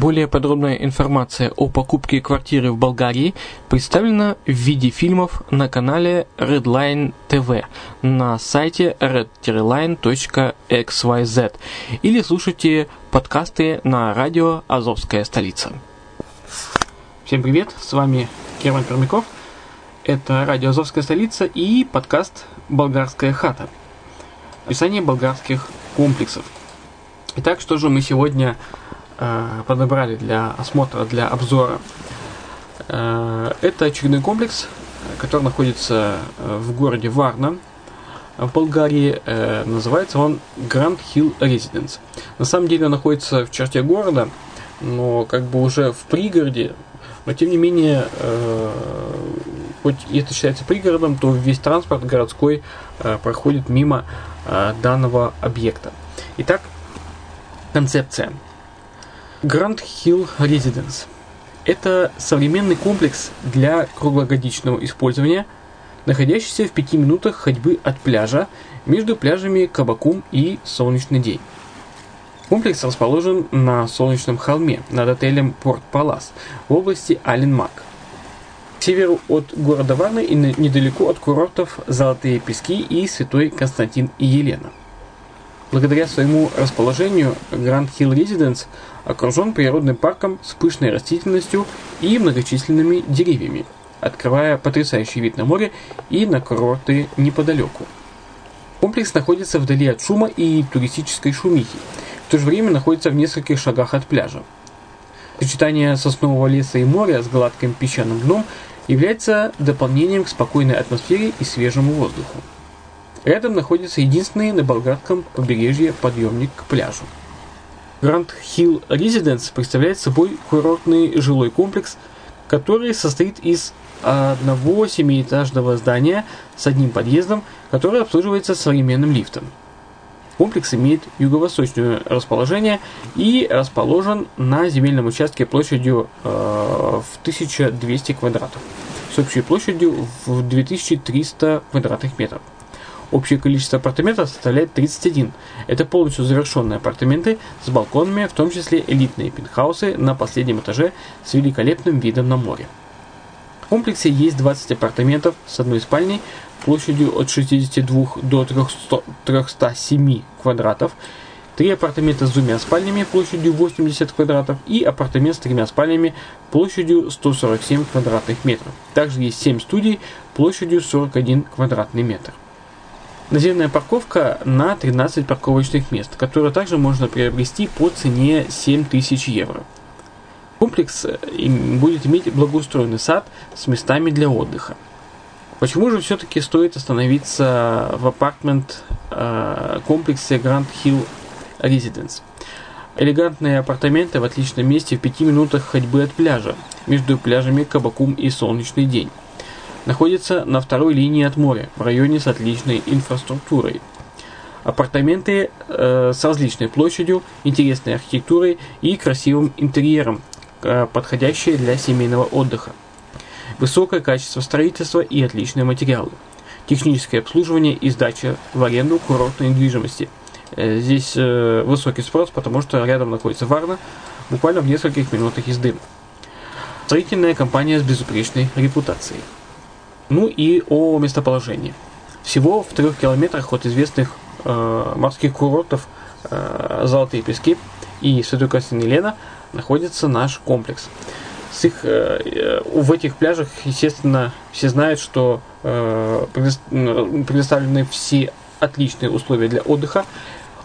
Более подробная информация о покупке квартиры в Болгарии представлена в виде фильмов на канале Redline TV на сайте redline.xyz или слушайте подкасты на радио «Азовская столица». Всем привет, с вами Герман Пермяков. Это радио «Азовская столица» и подкаст «Болгарская хата». Описание болгарских комплексов. Итак, что же мы сегодня Э, подобрали для осмотра, для обзора. Э, это очередной комплекс, который находится э, в городе Варна, в Болгарии. Называется он Grand Hill Residence. На самом деле он находится в черте города, но как бы уже в пригороде, но тем не менее, хоть это считается пригородом, то весь транспорт городской проходит мимо данного объекта. Итак, концепция – Grand Hill Residence. Это современный комплекс для круглогодичного использования, находящийся в пяти минутах ходьбы от пляжа между пляжами Кабакум и Солнечный день. Комплекс расположен на солнечном холме над отелем Порт Палас в области Аленмак. К северу от города Варны и недалеко от курортов Золотые Пески и Святой Константин и Елена. Благодаря своему расположению Grand Hill Residence окружен природным парком с пышной растительностью и многочисленными деревьями, открывая потрясающий вид на море и на курорты неподалеку. Комплекс находится вдали от шума и туристической шумихи, в то же время находится в нескольких шагах от пляжа. Сочетание соснового леса и моря с гладким песчаным дном является дополнением к спокойной атмосфере и свежему воздуху. Рядом находится единственный на болгарском побережье подъемник к пляжу. Grand Hill Residence представляет собой курортный жилой комплекс, который состоит из одного семиэтажного здания с одним подъездом, который обслуживается современным лифтом. Комплекс имеет юго-восточное расположение и расположен на земельном участке площадью э, в 1200 квадратов с общей площадью в 2300 квадратных метров. Общее количество апартаментов составляет 31. Это полностью завершенные апартаменты с балконами, в том числе элитные пентхаусы на последнем этаже с великолепным видом на море. комплексе есть 20 апартаментов с одной спальней площадью от 62 до 300, 307 квадратов, три апартамента с двумя спальнями площадью 80 квадратов и апартамент с тремя спальнями площадью 147 квадратных метров. Также есть 7 студий площадью 41 квадратный метр. Наземная парковка на 13 парковочных мест, которые также можно приобрести по цене 7000 евро. Комплекс э, будет иметь благоустроенный сад с местами для отдыха. Почему же все-таки стоит остановиться в апартмент э, комплексе Grand Hill Residence? Элегантные апартаменты в отличном месте в пяти минутах ходьбы от пляжа, между пляжами Кабакум и Солнечный день. Находится на второй линии от моря, в районе с отличной инфраструктурой. Апартаменты э, с различной площадью, интересной архитектурой и красивым интерьером, Э, подходящие для семейного отдыха. Высокое качество строительства и отличные материалы. Техническое обслуживание и сдача в аренду курортной недвижимости. Э, здесь э, высокий спрос, потому что рядом находится Варна, буквально в нескольких минутах езды. Строительная компания с безупречной репутацией. Ну и о местоположении. Всего в трех километрах от известных э, морских курортов э, Золотые пески и Святой Красный Лена – находится наш комплекс. С их, э, э, в этих пляжах, естественно, все знают, что э, предоставлены все отличные условия для отдыха.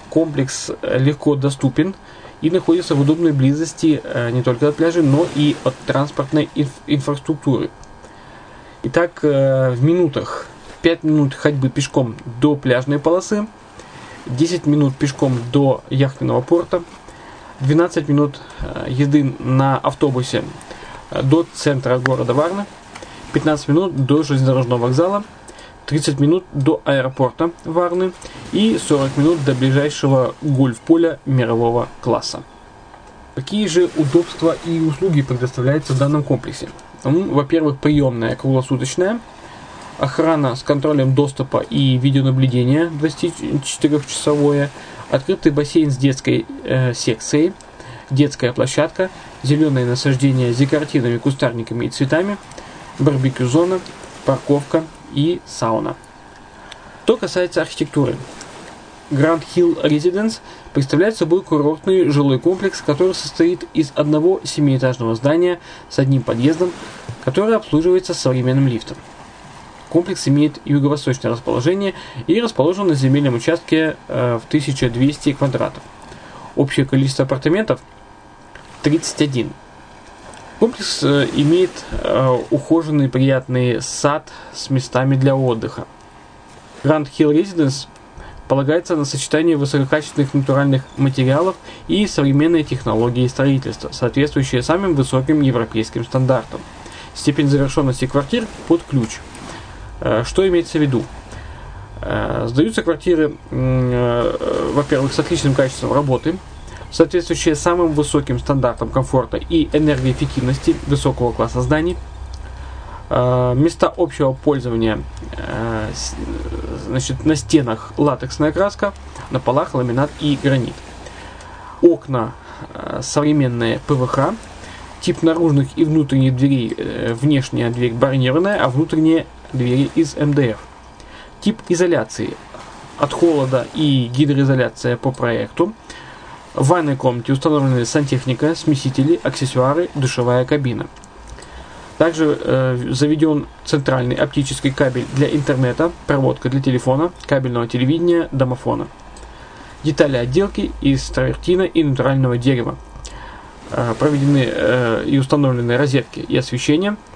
Комплекс легко доступен и находится в удобной близости не только от пляжа, но и от транспортной инфраструктуры. Итак, в минутах 5 минут ходьбы пешком до пляжной полосы, 10 минут пешком до яхтенного порта, 12 минут э, езды на автобусе э, до центра города Варна, 15 минут до железнодорожного вокзала, 30 минут до аэропорта Варны и 40 минут до ближайшего гольф-поля мирового класса. Какие же удобства и услуги предоставляются в данном комплексе? Во-первых, приемная круглосуточная, охрана с контролем доступа и видеонаблюдения 24-часовое, открытый бассейн с детской э, секцией, детская площадка, зеленые насаждения с декоративными кустарниками и цветами, барбекю-зона, парковка и сауна. Что касается архитектуры. Grand Hill Residence представляет собой курортный жилой комплекс, который состоит из одного семиэтажного здания с одним подъездом, который обслуживается современным лифтом. Комплекс имеет юго-восточное расположение и расположен на земельном участке э, в 1200 квадратов. Общее количество апартаментов 31. Комплекс э, имеет э, ухоженный приятный сад с местами для отдыха. Grand Hill Residence полагается на сочетание высококачественных натуральных материалов и современной технологии строительства, соответствующие самым высоким европейским стандартам. Степень завершенности квартир под ключ – Э, что имеется в виду? Э, сдаются квартиры, э, во-первых, с отличным качеством работы, соответствующие самым высоким стандартам комфорта и энергоэффективности высокого класса зданий, места общего пользования, значит, на стенах латексная краска, на полах ламинат и гранит. Окна современные ПВХ, тип наружных и внутренних дверей, внешняя дверь бронированная, а внутренняя двери из МДФ. Тип изоляции от холода и гидроизоляция по проекту. В ванной комнате установлены сантехника, смесители, аксессуары, душевая кабина. Также э, заведен центральный оптический кабель для интернета, проводка для телефона, кабельного телевидения, домофона. Детали отделки из травертина и натурального дерева. Э, проведены э, и установлены розетки и освещение –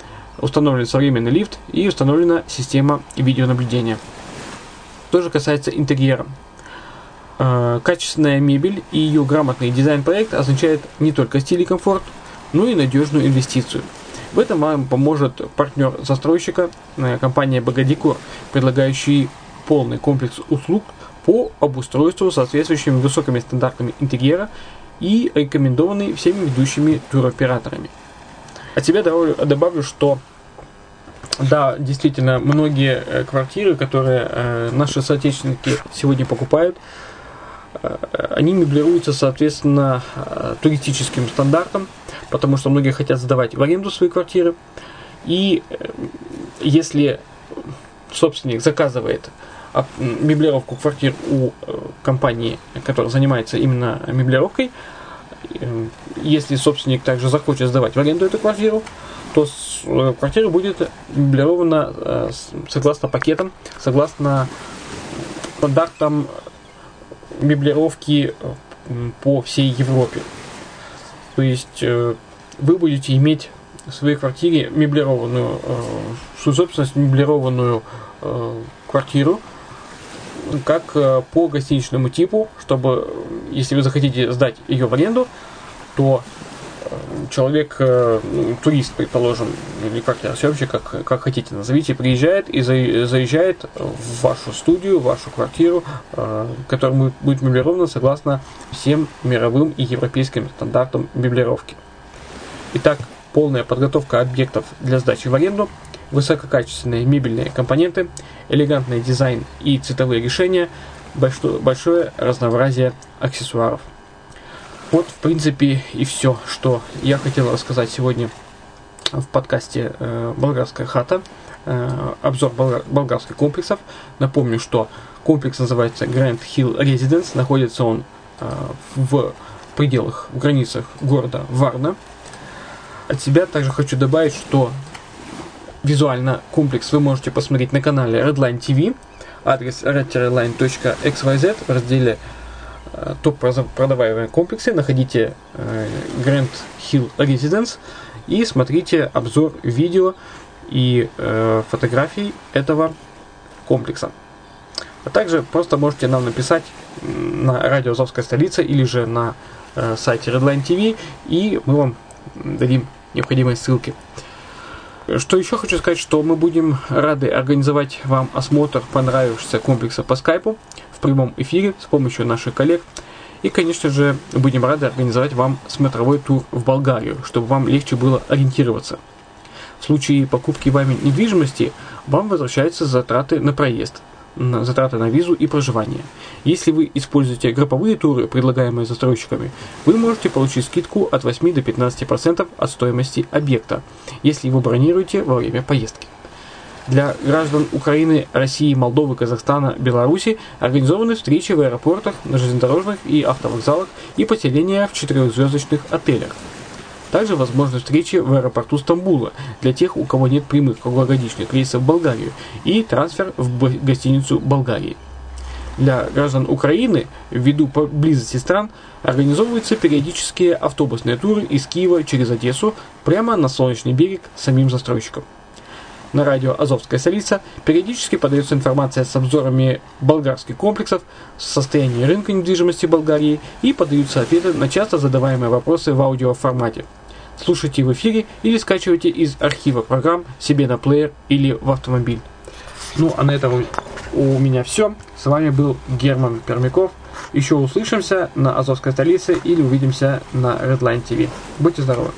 установлен современный лифт и установлена система видеонаблюдения. То же касается интерьера. Э, качественная мебель и ее грамотный дизайн-проект означает не только стиль и комфорт, но и надежную инвестицию. В этом вам поможет партнер застройщика, э, компания Богодекор, предлагающий полный комплекс услуг по обустройству соответствующими высокими стандартами интерьера и рекомендованный всеми ведущими туроператорами. От себя добавлю, что да, действительно, многие э, квартиры, которые э, наши соотечественники сегодня покупают, они меблируются, соответственно, туристическим стандартам, потому что многие хотят сдавать в аренду свои квартиры. И если собственник заказывает меблировку квартир у компании, которая занимается именно меблировкой, если собственник также захочет сдавать в аренду эту квартиру, то э, квартира будет меблирована э, согласно пакетам, согласно стандартам меблировки э, по всей Европе. То есть вы будете иметь в своей квартире меблированную, свою собственность меблированную квартиру, как по гостиничному типу, чтобы, если вы захотите сдать ее в аренду, то человек, э, ну, турист, предположим, или как я вообще, как, как хотите назовите, приезжает и заезжает в вашу студию, в вашу квартиру, э, которая будет меблирована согласно всем мировым и европейским стандартам меблировки. Итак, полная подготовка объектов для сдачи в аренду, высококачественные мебельные компоненты, элегантный дизайн и цветовые решения, большое, большое разнообразие аксессуаров – вот, в принципе, и все, что я хотел рассказать сегодня в подкасте э, «Болгарская хата». Э, обзор болгар, болгарских комплексов. Напомню, что комплекс называется Grand Hill Residence. Находится он э, в пределах, в границах города Варна. От себя также хочу добавить, что визуально комплекс вы можете посмотреть на канале Redline TV. Адрес redline.xyz в разделе Э, топ продаваемые комплексы, находите э, Grand Hill Residence и смотрите обзор видео и э, фотографий этого комплекса. А также просто можете нам написать на радио Азовская столица или же на сайте Redline TV, и мы вам дадим необходимые ссылки. Что еще хочу сказать, что мы будем рады организовать вам осмотр понравившегося комплекса по скайпу в прямом эфире с помощью наших коллег. И, конечно же, будем рады организовать вам смотровой тур в Болгарию, чтобы вам легче было ориентироваться. В случае покупки вами недвижимости вам возвращаются затраты на проезд, на затраты на визу и проживание. Если вы используете групповые туры, предлагаемые застройщиками, вы можете получить скидку от 8 до 15% от стоимости объекта, если его бронируете во время поездки. Для граждан Украины, России, Молдовы, Казахстана, Беларуси организованы встречи в аэропортах, на железнодорожных и автовокзалах и поселения в четырехзвездочных отелях. Также возможны встречи в аэропорту Стамбула для тех, у кого нет прямых круглогодичных рейсов в Болгарию и трансфер в гостиницу Болгарии. Для граждан Украины, ввиду близости стран, организовываются периодические автобусные туры из Киева через Одессу прямо на Солнечный берег самим застройщикам на радио «Азовская столица» периодически подается информация с обзорами болгарских комплексов, состояния рынка недвижимости Болгарии и подаются ответы на часто задаваемые вопросы в аудиоформате. Слушайте в эфире или скачивайте из архива программ себе на плеер или в автомобиль. Ну, а на этом у меня все. С вами был Герман Пермяков. Еще услышимся на Азовской столице или увидимся на Redline TV. Будьте здоровы!